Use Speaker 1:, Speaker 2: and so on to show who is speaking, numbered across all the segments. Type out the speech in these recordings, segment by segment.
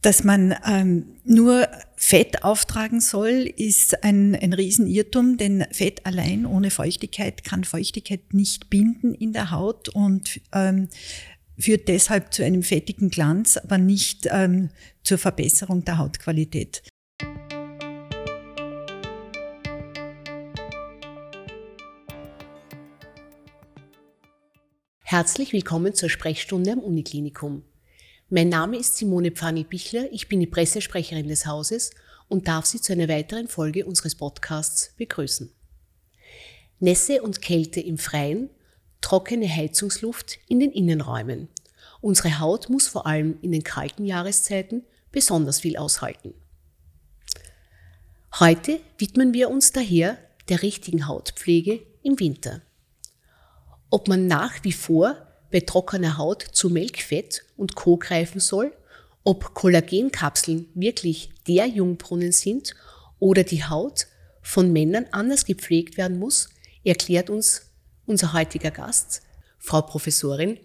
Speaker 1: Dass man ähm, nur Fett auftragen soll, ist ein, ein Riesenirrtum, denn Fett allein ohne Feuchtigkeit kann Feuchtigkeit nicht binden in der Haut und ähm, führt deshalb zu einem fettigen Glanz, aber nicht ähm, zur Verbesserung der Hautqualität.
Speaker 2: Herzlich willkommen zur Sprechstunde am Uniklinikum. Mein Name ist Simone Pfanni-Bichler, ich bin die Pressesprecherin des Hauses und darf Sie zu einer weiteren Folge unseres Podcasts begrüßen. Nässe und Kälte im Freien, trockene Heizungsluft in den Innenräumen. Unsere Haut muss vor allem in den kalten Jahreszeiten besonders viel aushalten. Heute widmen wir uns daher der richtigen Hautpflege im Winter. Ob man nach wie vor bei trockener Haut zu Melkfett und Co. greifen soll, ob Kollagenkapseln wirklich der Jungbrunnen sind oder die Haut von Männern anders gepflegt werden muss, erklärt uns unser heutiger Gast, Frau Professorin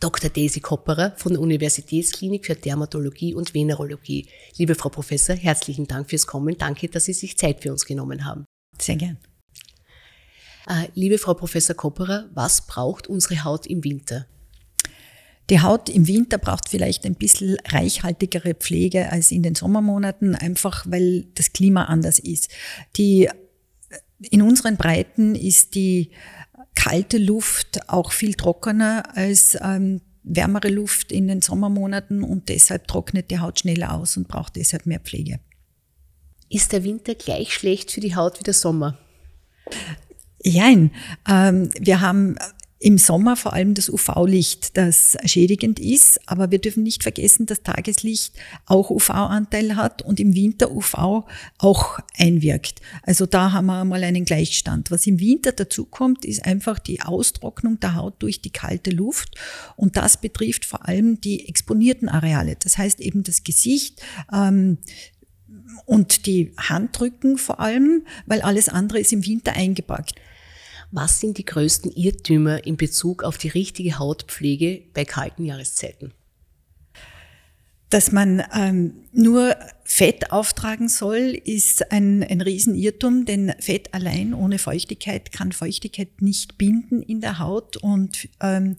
Speaker 2: Dr. Daisy Kopperer von der Universitätsklinik für Dermatologie und Venerologie. Liebe Frau Professor, herzlichen Dank fürs Kommen. Danke, dass Sie sich Zeit für uns genommen haben.
Speaker 1: Sehr gern.
Speaker 2: Äh, liebe Frau Professor Kopperer, was braucht unsere Haut im Winter?
Speaker 1: Die Haut im Winter braucht vielleicht ein bisschen reichhaltigere Pflege als in den Sommermonaten, einfach weil das Klima anders ist. Die, in unseren Breiten ist die kalte Luft auch viel trockener als ähm, wärmere Luft in den Sommermonaten und deshalb trocknet die Haut schneller aus und braucht deshalb mehr Pflege.
Speaker 2: Ist der Winter gleich schlecht für die Haut wie der Sommer?
Speaker 1: Jein. Ähm, wir haben im Sommer vor allem das UV-Licht, das schädigend ist, aber wir dürfen nicht vergessen, dass Tageslicht auch UV-Anteil hat und im Winter UV auch einwirkt. Also da haben wir mal einen Gleichstand. Was im Winter dazu kommt, ist einfach die Austrocknung der Haut durch die kalte Luft und das betrifft vor allem die exponierten Areale. Das heißt eben das Gesicht, ähm, und die Handrücken vor allem, weil alles andere ist im Winter eingepackt.
Speaker 2: Was sind die größten Irrtümer in Bezug auf die richtige Hautpflege bei kalten Jahreszeiten?
Speaker 1: Dass man ähm, nur Fett auftragen soll, ist ein, ein Riesenirrtum, denn Fett allein ohne Feuchtigkeit kann Feuchtigkeit nicht binden in der Haut und ähm,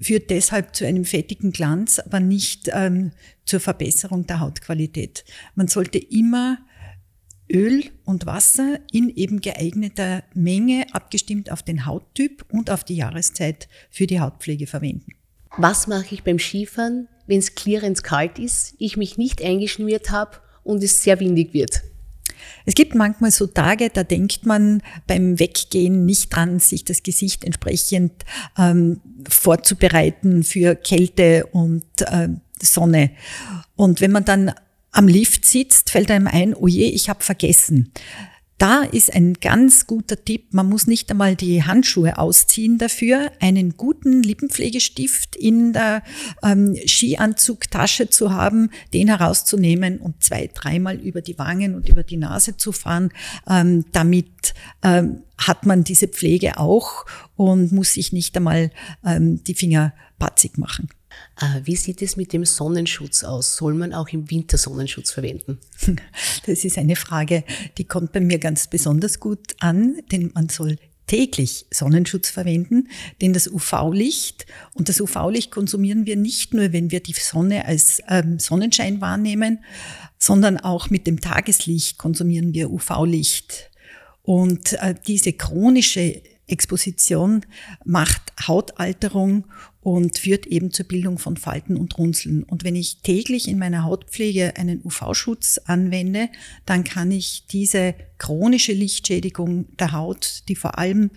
Speaker 1: führt deshalb zu einem fettigen Glanz, aber nicht ähm, zur Verbesserung der Hautqualität. Man sollte immer Öl und Wasser in eben geeigneter Menge, abgestimmt auf den Hauttyp und auf die Jahreszeit für die Hautpflege verwenden.
Speaker 2: Was mache ich beim Skifahren, wenn es klirrend kalt ist, ich mich nicht eingeschmiert habe und es sehr windig wird?
Speaker 1: Es gibt manchmal so Tage, da denkt man beim Weggehen nicht dran, sich das Gesicht entsprechend ähm, vorzubereiten für Kälte und äh, Sonne. Und wenn man dann am Lift sitzt, fällt einem ein, oh je, ich habe vergessen. Da ist ein ganz guter Tipp, man muss nicht einmal die Handschuhe ausziehen dafür, einen guten Lippenpflegestift in der ähm, Skianzugtasche zu haben, den herauszunehmen und zwei, dreimal über die Wangen und über die Nase zu fahren. Ähm, damit ähm, hat man diese Pflege auch und muss sich nicht einmal ähm, die Finger patzig machen.
Speaker 2: Äh, wie sieht es mit dem Sonnenschutz aus? Soll man auch im Winter Sonnenschutz verwenden?
Speaker 1: Das ist eine Frage, die kommt bei mir ganz besonders gut an, denn man soll täglich Sonnenschutz verwenden, denn das UV-Licht und das UV-Licht konsumieren wir nicht nur, wenn wir die Sonne als ähm, Sonnenschein wahrnehmen, sondern auch mit dem Tageslicht konsumieren wir UV-Licht. Und äh, diese chronische Exposition macht Hautalterung und führt eben zur Bildung von Falten und Runzeln. Und wenn ich täglich in meiner Hautpflege einen UV-Schutz anwende, dann kann ich diese chronische Lichtschädigung der Haut, die vor allem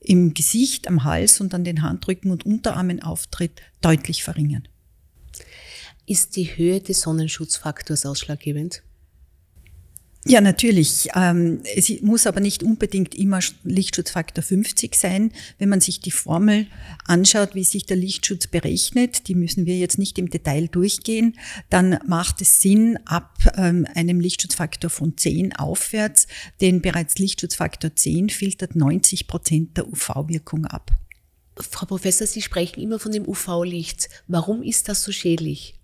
Speaker 1: im Gesicht, am Hals und an den Handrücken und Unterarmen auftritt, deutlich verringern.
Speaker 2: Ist die Höhe des Sonnenschutzfaktors ausschlaggebend?
Speaker 1: Ja, natürlich. Ähm, es muss aber nicht unbedingt immer Lichtschutzfaktor 50 sein. Wenn man sich die Formel anschaut, wie sich der Lichtschutz berechnet, die müssen wir jetzt nicht im Detail durchgehen, dann macht es Sinn, ab ähm, einem Lichtschutzfaktor von 10 aufwärts, denn bereits Lichtschutzfaktor 10 filtert 90 Prozent der UV-Wirkung ab.
Speaker 2: Frau Professor, Sie sprechen immer von dem UV-Licht. Warum ist das so schädlich?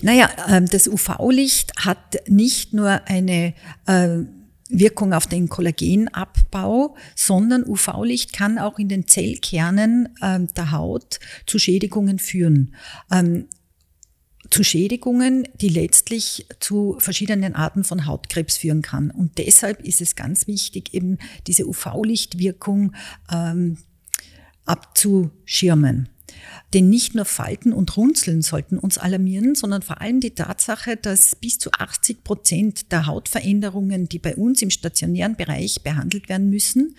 Speaker 1: Naja, ähm, das UV-Licht hat nicht nur eine äh, Wirkung auf den Kollagenabbau, sondern UV-Licht kann auch in den Zellkernen ähm, der Haut zu Schädigungen führen. Ähm, zu Schädigungen, die letztlich zu verschiedenen Arten von Hautkrebs führen kann. Und deshalb ist es ganz wichtig, eben diese UV-Lichtwirkung abzuschirmen. Denn nicht nur Falten und Runzeln sollten uns alarmieren, sondern vor allem die Tatsache, dass bis zu 80 Prozent der Hautveränderungen, die bei uns im stationären Bereich behandelt werden müssen,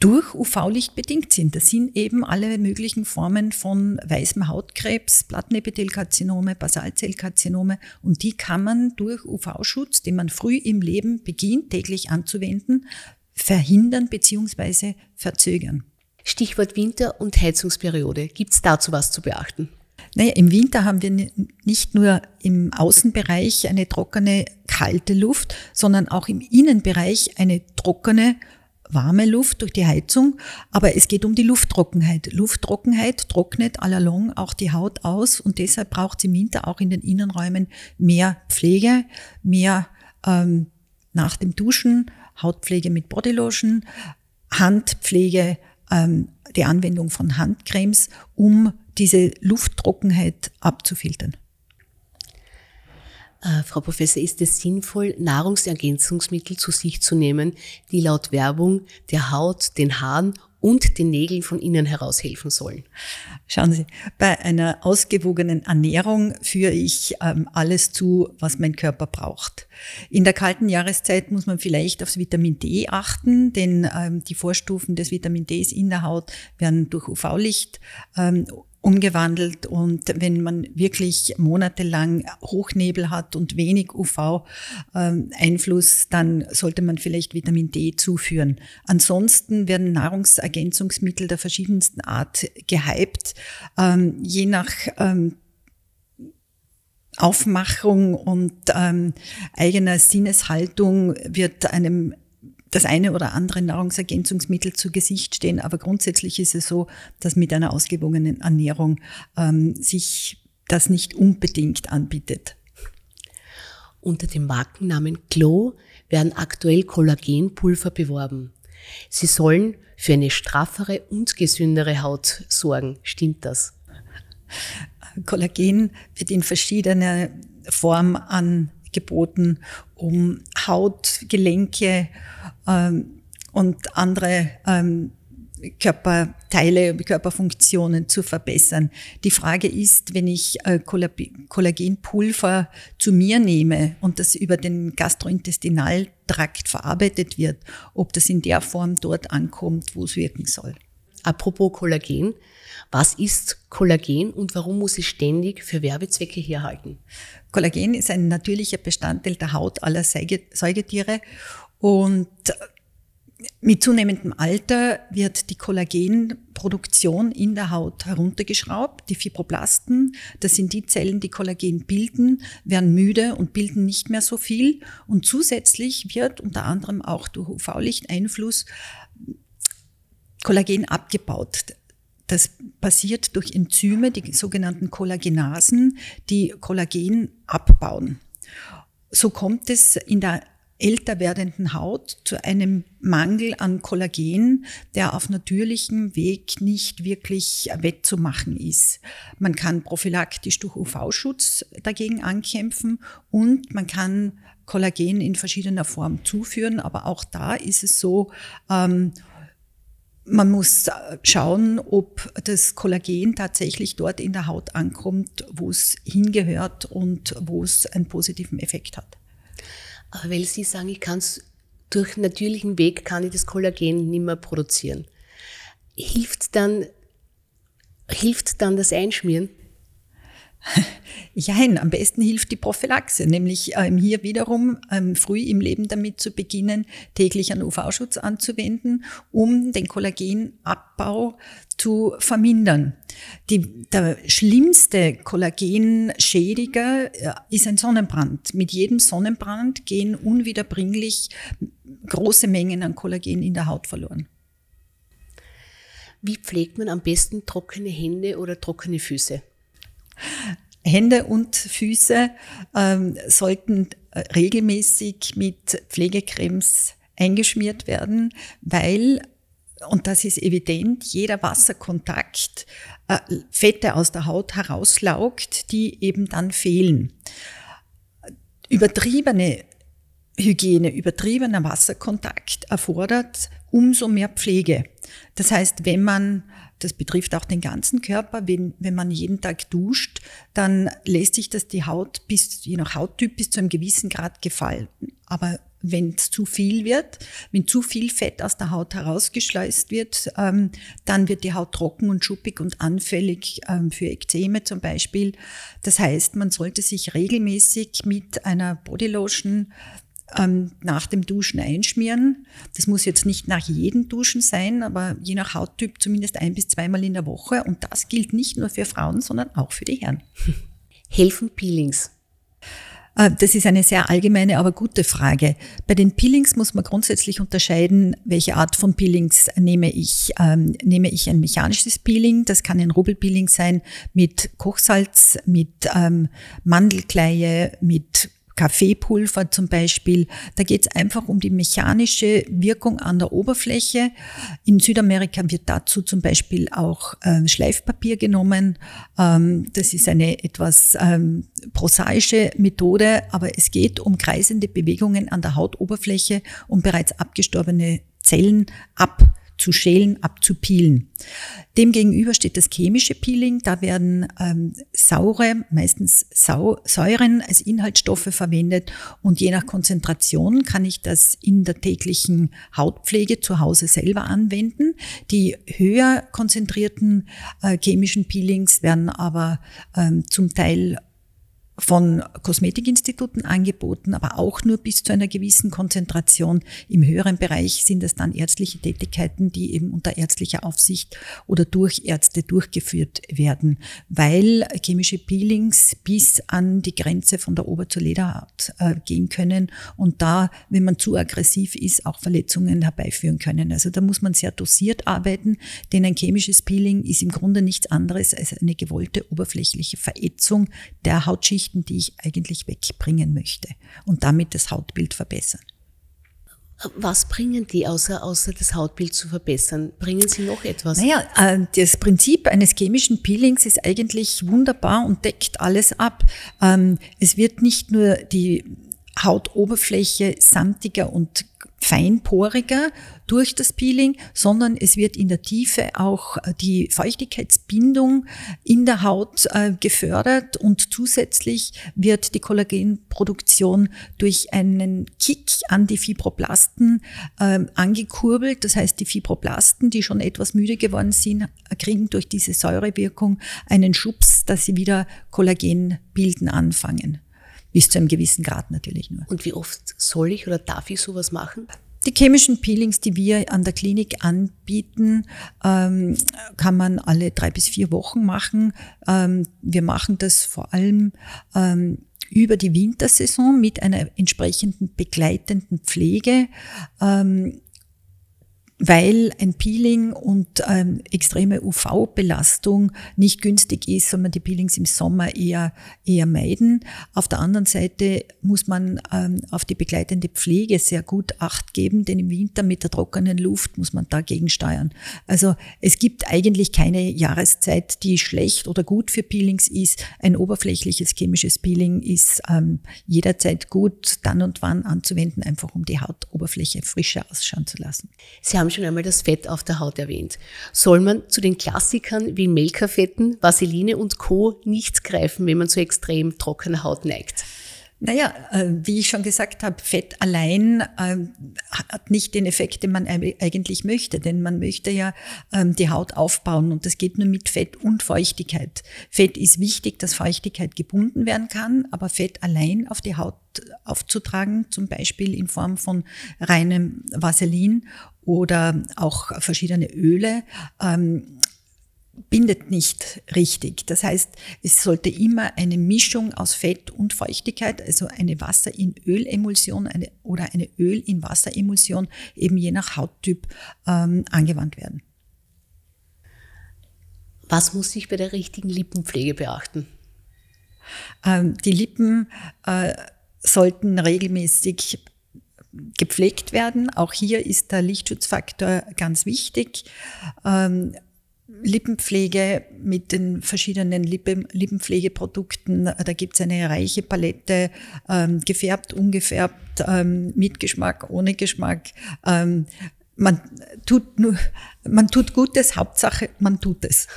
Speaker 1: durch UV-Licht bedingt sind. Das sind eben alle möglichen Formen von weißem Hautkrebs, Plattenepithelkarzinome, Basalzellkarzinome und die kann man durch UV-Schutz, den man früh im Leben beginnt, täglich anzuwenden, verhindern bzw. verzögern.
Speaker 2: Stichwort Winter und Heizungsperiode. Gibt es dazu was zu beachten?
Speaker 1: Naja, im Winter haben wir nicht nur im Außenbereich eine trockene, kalte Luft, sondern auch im Innenbereich eine trockene, warme Luft durch die Heizung. Aber es geht um die Lufttrockenheit. Lufttrockenheit trocknet allalong auch die Haut aus und deshalb braucht es im Winter auch in den Innenräumen mehr Pflege, mehr ähm, nach dem Duschen, Hautpflege mit Bodylotion, Handpflege, ähm, die Anwendung von Handcremes, um diese Lufttrockenheit abzufiltern.
Speaker 2: Äh, Frau Professor, ist es sinnvoll, Nahrungsergänzungsmittel zu sich zu nehmen, die laut Werbung der Haut, den Haaren und den Nägeln von innen heraus helfen sollen.
Speaker 1: Schauen Sie, bei einer ausgewogenen Ernährung führe ich ähm, alles zu, was mein Körper braucht. In der kalten Jahreszeit muss man vielleicht aufs Vitamin D achten, denn ähm, die Vorstufen des Vitamin Ds in der Haut werden durch UV-Licht ähm, umgewandelt und wenn man wirklich monatelang Hochnebel hat und wenig UV-Einfluss, dann sollte man vielleicht Vitamin D zuführen. Ansonsten werden Nahrungsergänzungsmittel der verschiedensten Art gehypt, ähm, je nach ähm, Aufmachung und ähm, eigener Sinneshaltung wird einem das eine oder andere Nahrungsergänzungsmittel zu Gesicht stehen. Aber grundsätzlich ist es so, dass mit einer ausgewogenen Ernährung ähm, sich das nicht unbedingt anbietet.
Speaker 2: Unter dem Markennamen Glow werden aktuell Kollagenpulver beworben. Sie sollen für eine straffere und gesündere Haut sorgen. Stimmt das?
Speaker 1: Kollagen wird in verschiedener Form angeboten, um Haut, Gelenke ähm, und andere ähm, Körperteile, Körperfunktionen zu verbessern. Die Frage ist, wenn ich äh, Kollagenpulver zu mir nehme und das über den Gastrointestinaltrakt verarbeitet wird, ob das in der Form dort ankommt, wo es wirken soll.
Speaker 2: Apropos Kollagen, was ist Kollagen und warum muss es ständig für Werbezwecke herhalten?
Speaker 1: Kollagen ist ein natürlicher Bestandteil der Haut aller Säugetiere und mit zunehmendem Alter wird die Kollagenproduktion in der Haut heruntergeschraubt. Die Fibroblasten, das sind die Zellen, die Kollagen bilden, werden müde und bilden nicht mehr so viel. Und zusätzlich wird unter anderem auch durch UV-Lichteinfluss Kollagen abgebaut. Das passiert durch Enzyme, die sogenannten Kollagenasen, die Kollagen abbauen. So kommt es in der älter werdenden Haut zu einem Mangel an Kollagen, der auf natürlichem Weg nicht wirklich wettzumachen ist. Man kann prophylaktisch durch UV-Schutz dagegen ankämpfen und man kann Kollagen in verschiedener Form zuführen, aber auch da ist es so, ähm, man muss schauen, ob das Kollagen tatsächlich dort in der Haut ankommt, wo es hingehört und wo es einen positiven Effekt hat.
Speaker 2: Aber weil Sie sagen, ich kann es durch natürlichen Weg kann ich das Kollagen nicht mehr produzieren. Hilft dann, hilft dann das Einschmieren?
Speaker 1: Jein, am besten hilft die Prophylaxe, nämlich ähm, hier wiederum ähm, früh im Leben damit zu beginnen, täglich einen UV-Schutz anzuwenden, um den Kollagenabbau zu vermindern. Die, der schlimmste Kollagenschädiger äh, ist ein Sonnenbrand. Mit jedem Sonnenbrand gehen unwiederbringlich große Mengen an Kollagen in der Haut verloren.
Speaker 2: Wie pflegt man am besten trockene Hände oder trockene Füße?
Speaker 1: Hände und Füße ähm, sollten äh, regelmäßig mit Pflegecremes eingeschmiert werden, weil und das ist evident, jeder Wasserkontakt äh, Fette aus der Haut herauslaugt, die eben dann fehlen. Übertriebene Hygiene, übertriebener Wasserkontakt erfordert umso mehr Pflege. Das heißt, wenn man, das betrifft auch den ganzen Körper, wenn, wenn man jeden Tag duscht, dann lässt sich das die Haut bis, je nach Hauttyp bis zu einem gewissen Grad gefallen. Aber wenn es zu viel wird, wenn zu viel Fett aus der Haut herausgeschleust wird, ähm, dann wird die Haut trocken und schuppig und anfällig ähm, für Ekzeme zum Beispiel. Das heißt, man sollte sich regelmäßig mit einer Bodylotion ähm, nach dem Duschen einschmieren. Das muss jetzt nicht nach jedem Duschen sein, aber je nach Hauttyp zumindest ein bis zweimal in der Woche. Und das gilt nicht nur für Frauen, sondern auch für die Herren.
Speaker 2: Helfen Peelings?
Speaker 1: Äh, das ist eine sehr allgemeine, aber gute Frage. Bei den Peelings muss man grundsätzlich unterscheiden, welche Art von Peelings nehme ich. Ähm, nehme ich ein mechanisches Peeling, das kann ein Rubbelpeeling sein mit Kochsalz, mit ähm, Mandelkleie, mit Kaffeepulver zum Beispiel. Da geht es einfach um die mechanische Wirkung an der Oberfläche. In Südamerika wird dazu zum Beispiel auch äh, Schleifpapier genommen. Ähm, das ist eine etwas ähm, prosaische Methode, aber es geht um kreisende Bewegungen an der Hautoberfläche, um bereits abgestorbene Zellen ab zu schälen, abzupielen. Demgegenüber steht das chemische Peeling. Da werden ähm, saure, meistens Sau Säuren als Inhaltsstoffe verwendet und je nach Konzentration kann ich das in der täglichen Hautpflege zu Hause selber anwenden. Die höher konzentrierten äh, chemischen Peelings werden aber ähm, zum Teil von Kosmetikinstituten angeboten, aber auch nur bis zu einer gewissen Konzentration. Im höheren Bereich sind es dann ärztliche Tätigkeiten, die eben unter ärztlicher Aufsicht oder durch Ärzte durchgeführt werden, weil chemische Peelings bis an die Grenze von der Ober- zur Lederhaut äh, gehen können und da, wenn man zu aggressiv ist, auch Verletzungen herbeiführen können. Also da muss man sehr dosiert arbeiten, denn ein chemisches Peeling ist im Grunde nichts anderes als eine gewollte oberflächliche Verätzung der Hautschicht Schichten, die ich eigentlich wegbringen möchte und damit das Hautbild verbessern.
Speaker 2: Was bringen die, außer, außer das Hautbild zu verbessern? Bringen sie noch etwas?
Speaker 1: Naja, äh, das Prinzip eines chemischen Peelings ist eigentlich wunderbar und deckt alles ab. Ähm, es wird nicht nur die Hautoberfläche samtiger und feinporiger durch das Peeling, sondern es wird in der Tiefe auch äh, die Feuchtigkeitsbindung in der Haut äh, gefördert und zusätzlich wird die Kollagenproduktion durch einen Kick an die Fibroblasten äh, angekurbelt. Das heißt, die Fibroblasten, die schon etwas müde geworden sind, kriegen durch diese Säurewirkung einen Schubs, dass sie wieder Kollagen bilden anfangen. Bis zu einem gewissen Grad natürlich nur.
Speaker 2: Und wie oft soll ich oder darf ich sowas machen?
Speaker 1: Die chemischen Peelings, die wir an der Klinik anbieten, ähm, kann man alle drei bis vier Wochen machen. Ähm, wir machen das vor allem ähm, über die Wintersaison mit einer entsprechenden begleitenden Pflege weil ein Peeling und ähm, extreme UV-Belastung nicht günstig ist, soll man die Peelings im Sommer eher, eher meiden. Auf der anderen Seite muss man ähm, auf die begleitende Pflege sehr gut Acht geben, denn im Winter mit der trockenen Luft muss man dagegen steuern. Also es gibt eigentlich keine Jahreszeit, die schlecht oder gut für Peelings ist. Ein oberflächliches chemisches Peeling ist ähm, jederzeit gut, dann und wann anzuwenden, einfach um die Hautoberfläche frischer ausschauen zu lassen.
Speaker 2: Sie haben haben schon einmal das Fett auf der Haut erwähnt. Soll man zu den Klassikern wie Melkerfetten, Vaseline und Co. nicht greifen, wenn man zu extrem trockener Haut neigt?
Speaker 1: Naja, äh, wie ich schon gesagt habe, Fett allein äh, hat nicht den Effekt, den man eigentlich möchte, denn man möchte ja ähm, die Haut aufbauen und das geht nur mit Fett und Feuchtigkeit. Fett ist wichtig, dass Feuchtigkeit gebunden werden kann, aber Fett allein auf die Haut aufzutragen, zum Beispiel in Form von reinem Vaseline oder auch verschiedene Öle, ähm, bindet nicht richtig. Das heißt, es sollte immer eine Mischung aus Fett und Feuchtigkeit, also eine Wasser in Ölemulsion eine, oder eine Öl in Wasseremulsion, eben je nach Hauttyp ähm, angewandt werden.
Speaker 2: Was muss ich bei der richtigen Lippenpflege beachten?
Speaker 1: Ähm, die Lippen äh, sollten regelmäßig gepflegt werden. Auch hier ist der Lichtschutzfaktor ganz wichtig. Ähm, Lippenpflege mit den verschiedenen Lippen, Lippenpflegeprodukten. Da gibt es eine reiche Palette, ähm, gefärbt, ungefärbt, ähm, mit Geschmack, ohne Geschmack. Ähm, man, tut nur, man tut Gutes, Hauptsache man tut es.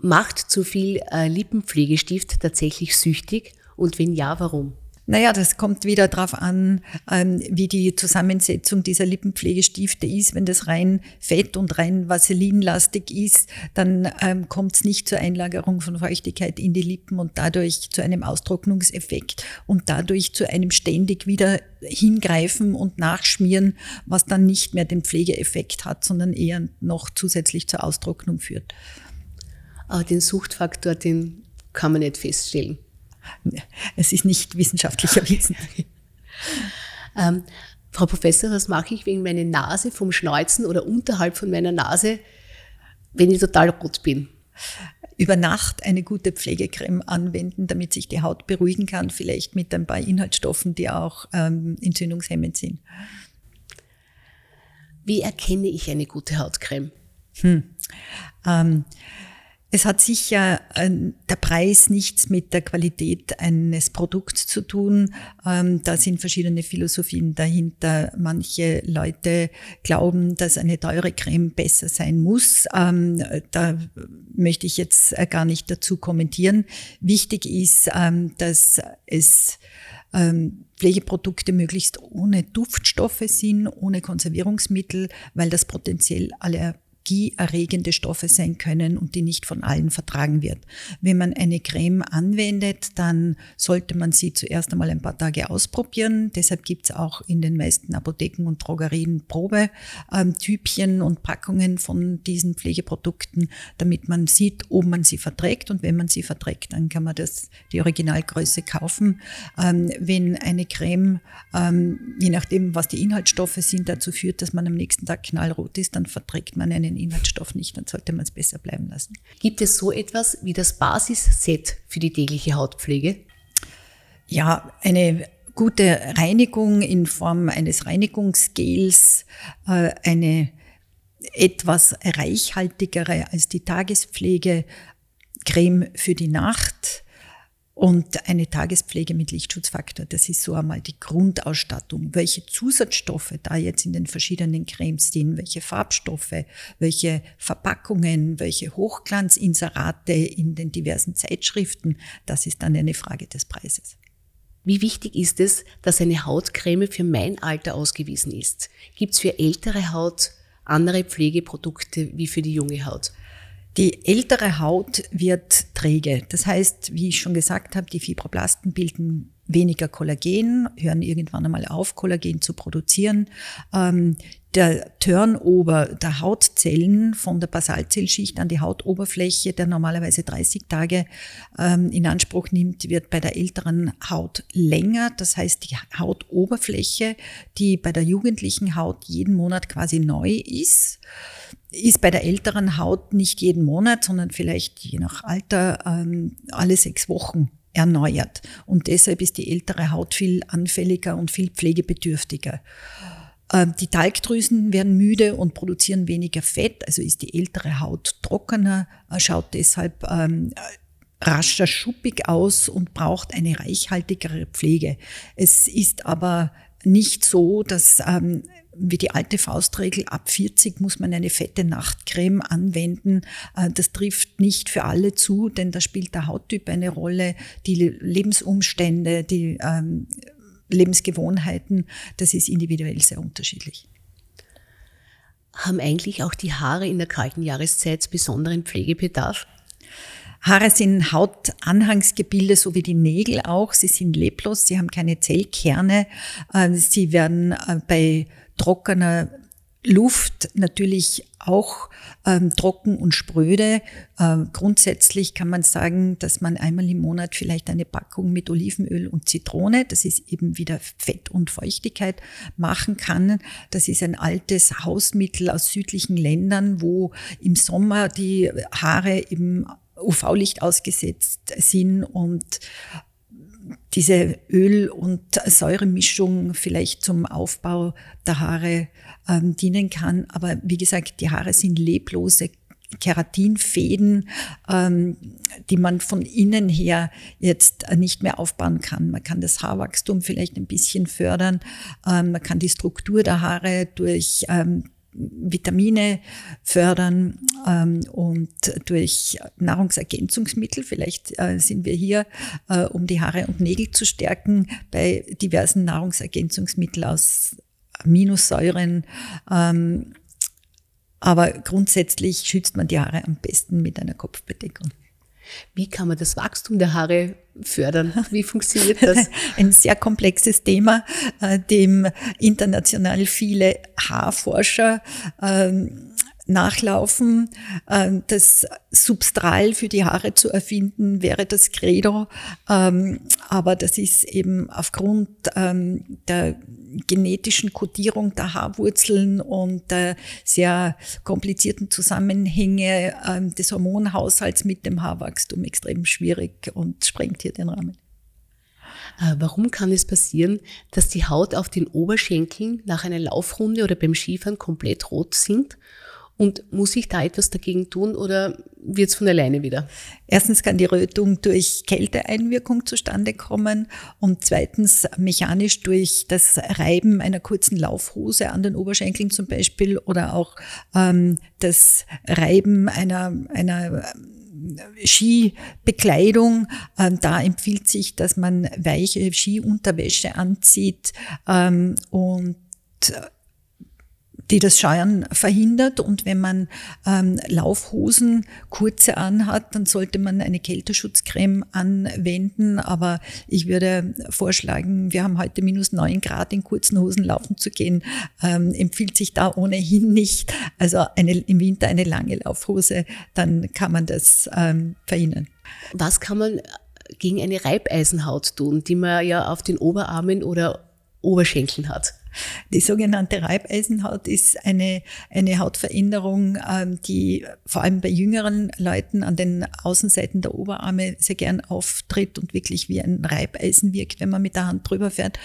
Speaker 2: Macht zu viel äh, Lippenpflegestift tatsächlich süchtig? Und wenn ja, warum?
Speaker 1: Naja, das kommt wieder darauf an, ähm, wie die Zusammensetzung dieser Lippenpflegestifte ist. Wenn das rein Fett und rein Vaselinlastig ist, dann ähm, kommt es nicht zur Einlagerung von Feuchtigkeit in die Lippen und dadurch zu einem Austrocknungseffekt und dadurch zu einem ständig wieder hingreifen und nachschmieren, was dann nicht mehr den Pflegeeffekt hat, sondern eher noch zusätzlich zur Austrocknung führt.
Speaker 2: Aber den Suchtfaktor, den kann man nicht feststellen.
Speaker 1: Es ist nicht wissenschaftlich erwiesen.
Speaker 2: ähm, Frau Professor, was mache ich wegen meiner Nase vom Schneuzen oder unterhalb von meiner Nase, wenn ich total rot bin?
Speaker 1: Über Nacht eine gute Pflegecreme anwenden, damit sich die Haut beruhigen kann, vielleicht mit ein paar Inhaltsstoffen, die auch ähm, entzündungshemmend sind.
Speaker 2: Wie erkenne ich eine gute Hautcreme?
Speaker 1: Hm. Ähm, es hat sicher äh, der Preis nichts mit der Qualität eines Produkts zu tun. Ähm, da sind verschiedene Philosophien dahinter. Manche Leute glauben, dass eine teure Creme besser sein muss. Ähm, da möchte ich jetzt äh, gar nicht dazu kommentieren. Wichtig ist, ähm, dass es Pflegeprodukte möglichst ohne Duftstoffe sind, ohne Konservierungsmittel, weil das potenziell alle allergieerregende Stoffe sein können und die nicht von allen vertragen wird. Wenn man eine Creme anwendet, dann sollte man sie zuerst einmal ein paar Tage ausprobieren. Deshalb gibt es auch in den meisten Apotheken und Drogerien Probetypchen und Packungen von diesen Pflegeprodukten, damit man sieht, ob man sie verträgt. Und wenn man sie verträgt, dann kann man das, die Originalgröße kaufen. Ähm, wenn eine Creme, ähm, je nachdem, was die Inhaltsstoffe sind, dazu führt, dass man am nächsten Tag knallrot ist, dann verträgt man einen Inhaltsstoff nicht, dann sollte man es besser bleiben lassen.
Speaker 2: Gibt es so etwas wie das Basisset für die tägliche Hautpflege?
Speaker 1: Ja, eine gute Reinigung in Form eines Reinigungsgels, äh, eine etwas reichhaltigere als die Tagespflege, Creme für die Nacht, und eine Tagespflege mit Lichtschutzfaktor. Das ist so einmal die Grundausstattung. Welche Zusatzstoffe da jetzt in den verschiedenen Cremes sind, welche Farbstoffe, welche Verpackungen, welche Hochglanzinserate in den diversen Zeitschriften, das ist dann eine Frage des Preises.
Speaker 2: Wie wichtig ist es, dass eine Hautcreme für mein Alter ausgewiesen ist? Gibt es für ältere Haut andere Pflegeprodukte wie für die junge Haut?
Speaker 1: Die ältere Haut wird träge. Das heißt, wie ich schon gesagt habe, die Fibroblasten bilden weniger Kollagen, hören irgendwann einmal auf, Kollagen zu produzieren. Ähm, der Turnover der Hautzellen von der Basalzellschicht an die Hautoberfläche, der normalerweise 30 Tage ähm, in Anspruch nimmt, wird bei der älteren Haut länger. Das heißt, die Hautoberfläche, die bei der jugendlichen Haut jeden Monat quasi neu ist, ist bei der älteren Haut nicht jeden Monat, sondern vielleicht je nach Alter ähm, alle sechs Wochen erneuert. Und deshalb ist die ältere Haut viel anfälliger und viel pflegebedürftiger. Ähm, die Talgdrüsen werden müde und produzieren weniger Fett, also ist die ältere Haut trockener, äh, schaut deshalb ähm, rascher schuppig aus und braucht eine reichhaltigere Pflege. Es ist aber nicht so, dass ähm, wie die alte Faustregel, ab 40 muss man eine fette Nachtcreme anwenden. Äh, das trifft nicht für alle zu, denn da spielt der Hauttyp eine Rolle, die Lebensumstände, die ähm, Lebensgewohnheiten, das ist individuell sehr unterschiedlich.
Speaker 2: Haben eigentlich auch die Haare in der kalten Jahreszeit besonderen Pflegebedarf?
Speaker 1: Haare sind Hautanhangsgebilde, so wie die Nägel auch. Sie sind leblos, sie haben keine Zellkerne. Äh, sie werden äh, bei trockener Luft natürlich auch ähm, trocken und spröde. Ähm, grundsätzlich kann man sagen, dass man einmal im Monat vielleicht eine Packung mit Olivenöl und Zitrone, das ist eben wieder Fett und Feuchtigkeit, machen kann. Das ist ein altes Hausmittel aus südlichen Ländern, wo im Sommer die Haare eben UV-Licht ausgesetzt sind und diese Öl- und Säuremischung vielleicht zum Aufbau der Haare ähm, dienen kann. Aber wie gesagt, die Haare sind leblose Keratinfäden, ähm, die man von innen her jetzt nicht mehr aufbauen kann. Man kann das Haarwachstum vielleicht ein bisschen fördern. Ähm, man kann die Struktur der Haare durch ähm, Vitamine fördern ähm, und durch Nahrungsergänzungsmittel. Vielleicht äh, sind wir hier, äh, um die Haare und Nägel zu stärken, bei diversen Nahrungsergänzungsmitteln aus Aminosäuren. Ähm, aber grundsätzlich schützt man die Haare am besten mit einer Kopfbedeckung.
Speaker 2: Wie kann man das Wachstum der Haare fördern? Wie funktioniert das?
Speaker 1: Ein sehr komplexes Thema, äh, dem international viele Haarforscher ähm, nachlaufen. Ähm, das Substral für die Haare zu erfinden wäre das Credo, ähm, aber das ist eben aufgrund ähm, der genetischen Kodierung der Haarwurzeln und der sehr komplizierten Zusammenhänge des Hormonhaushalts mit dem Haarwachstum extrem schwierig und sprengt hier den Rahmen.
Speaker 2: Äh, warum kann es passieren, dass die Haut auf den Oberschenkeln nach einer Laufrunde oder beim Skifahren komplett rot sind und muss ich da etwas dagegen tun oder wird es von alleine wieder?
Speaker 1: Erstens kann die Rötung durch Kälteeinwirkung zustande kommen und zweitens mechanisch durch das Reiben einer kurzen Laufhose an den Oberschenkeln zum Beispiel oder auch ähm, das Reiben einer, einer Skibekleidung. Ähm, da empfiehlt sich, dass man weiche Skiunterwäsche anzieht ähm, und die das Scheuern verhindert. Und wenn man ähm, Laufhosen kurze anhat, dann sollte man eine Kälteschutzcreme anwenden. Aber ich würde vorschlagen, wir haben heute minus neun Grad in kurzen Hosen laufen zu gehen, ähm, empfiehlt sich da ohnehin nicht. Also eine, im Winter eine lange Laufhose, dann kann man das ähm, verhindern.
Speaker 2: Was kann man gegen eine Reibeisenhaut tun, die man ja auf den Oberarmen oder Oberschenkeln hat?
Speaker 1: Die sogenannte Reibeisenhaut ist eine, eine Hautveränderung, ähm, die vor allem bei jüngeren Leuten an den Außenseiten der Oberarme sehr gern auftritt und wirklich wie ein Reibeisen wirkt, wenn man mit der Hand drüber fährt.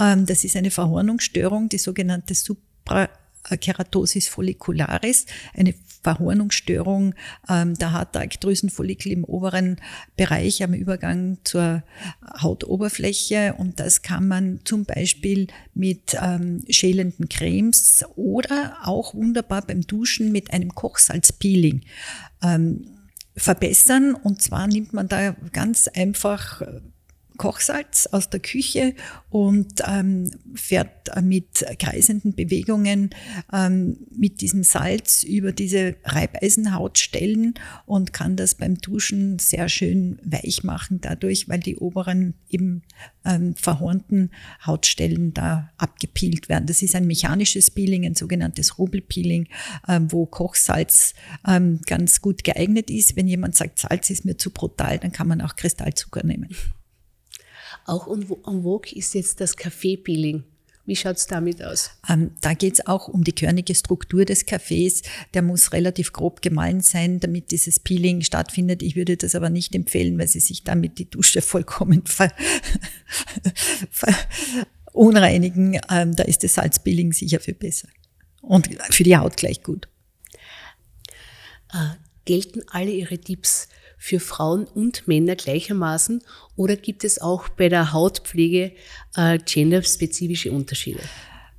Speaker 1: Ähm, das ist eine Verhornungsstörung, die sogenannte Supra Keratosis follicularis, eine Verhornungsstörung ähm, der Haartalgdrüsenfollikel im oberen Bereich am Übergang zur Hautoberfläche. Und das kann man zum Beispiel mit ähm, schälenden Cremes oder auch wunderbar beim Duschen mit einem Kochsalzpeeling ähm, verbessern. Und zwar nimmt man da ganz einfach Kochsalz aus der Küche und ähm, fährt mit kreisenden Bewegungen ähm, mit diesem Salz über diese Reibeisenhautstellen und kann das beim Duschen sehr schön weich machen dadurch, weil die oberen eben ähm, verhornten Hautstellen da abgepielt werden. Das ist ein mechanisches Peeling, ein sogenanntes Rubelpeeling, ähm, wo Kochsalz ähm, ganz gut geeignet ist. Wenn jemand sagt, Salz ist mir zu brutal, dann kann man auch Kristallzucker nehmen.
Speaker 2: Auch en vogue ist jetzt das Kaffeepeeling. Wie schaut's damit aus?
Speaker 1: Ähm, da geht's auch um die körnige Struktur des Kaffees. Der muss relativ grob gemahlen sein, damit dieses Peeling stattfindet. Ich würde das aber nicht empfehlen, weil Sie sich damit die Dusche vollkommen ver unreinigen. Ähm, da ist das Salzpeeling sicher viel besser. Und für die Haut gleich gut.
Speaker 2: Äh, gelten alle Ihre Tipps für Frauen und Männer gleichermaßen oder gibt es auch bei der Hautpflege äh, genderspezifische Unterschiede?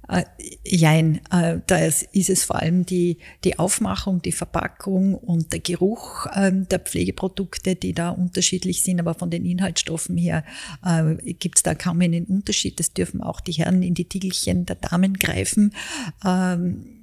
Speaker 1: Äh, jein, äh, da ist es vor allem die, die Aufmachung, die Verpackung und der Geruch äh, der Pflegeprodukte, die da unterschiedlich sind, aber von den Inhaltsstoffen her äh, gibt es da kaum einen Unterschied. Das dürfen auch die Herren in die Tiegelchen der Damen greifen. Ähm,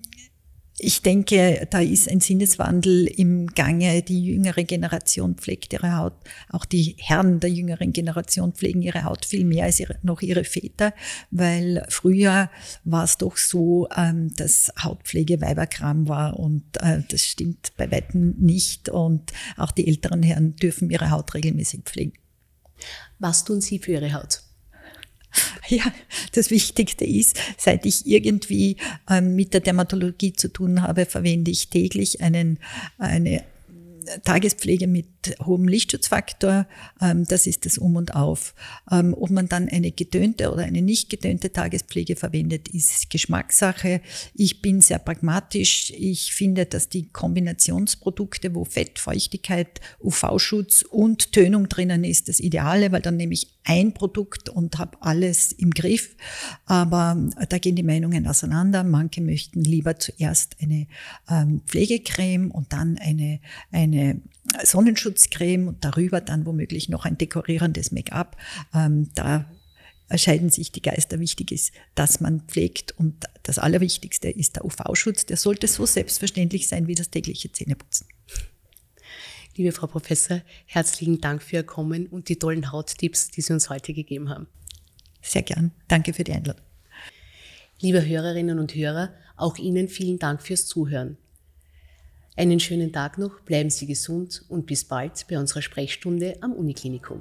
Speaker 1: ich denke, da ist ein Sinneswandel im Gange. Die jüngere Generation pflegt ihre Haut. Auch die Herren der jüngeren Generation pflegen ihre Haut viel mehr als ihre, noch ihre Väter, weil früher war es doch so, ähm, dass Hautpflege Weiberkram war und äh, das stimmt bei weitem nicht. Und auch die älteren Herren dürfen ihre Haut regelmäßig pflegen.
Speaker 2: Was tun Sie für Ihre Haut?
Speaker 1: Ja, das Wichtigste ist, seit ich irgendwie ähm, mit der Dermatologie zu tun habe, verwende ich täglich einen, eine Tagespflege mit hohem Lichtschutzfaktor, ähm, das ist das Um und Auf. Ähm, ob man dann eine getönte oder eine nicht getönte Tagespflege verwendet, ist Geschmackssache. Ich bin sehr pragmatisch. Ich finde, dass die Kombinationsprodukte, wo Fett, Feuchtigkeit, UV-Schutz und Tönung drinnen ist, das Ideale, weil dann nehme ich ein Produkt und habe alles im Griff. Aber da gehen die Meinungen auseinander. Manche möchten lieber zuerst eine ähm, Pflegecreme und dann eine, eine Sonnenschutzcreme und darüber dann womöglich noch ein dekorierendes Make-up. Ähm, da scheiden sich die Geister. Wichtig ist, dass man pflegt und das Allerwichtigste ist der UV-Schutz. Der sollte so selbstverständlich sein wie das tägliche Zähneputzen.
Speaker 2: Liebe Frau Professor, herzlichen Dank für Ihr Kommen und die tollen Hauttipps, die Sie uns heute gegeben haben.
Speaker 1: Sehr gern. Danke für die Einladung.
Speaker 2: Liebe Hörerinnen und Hörer, auch Ihnen vielen Dank fürs Zuhören. Einen schönen Tag noch, bleiben Sie gesund und bis bald bei unserer Sprechstunde am Uniklinikum.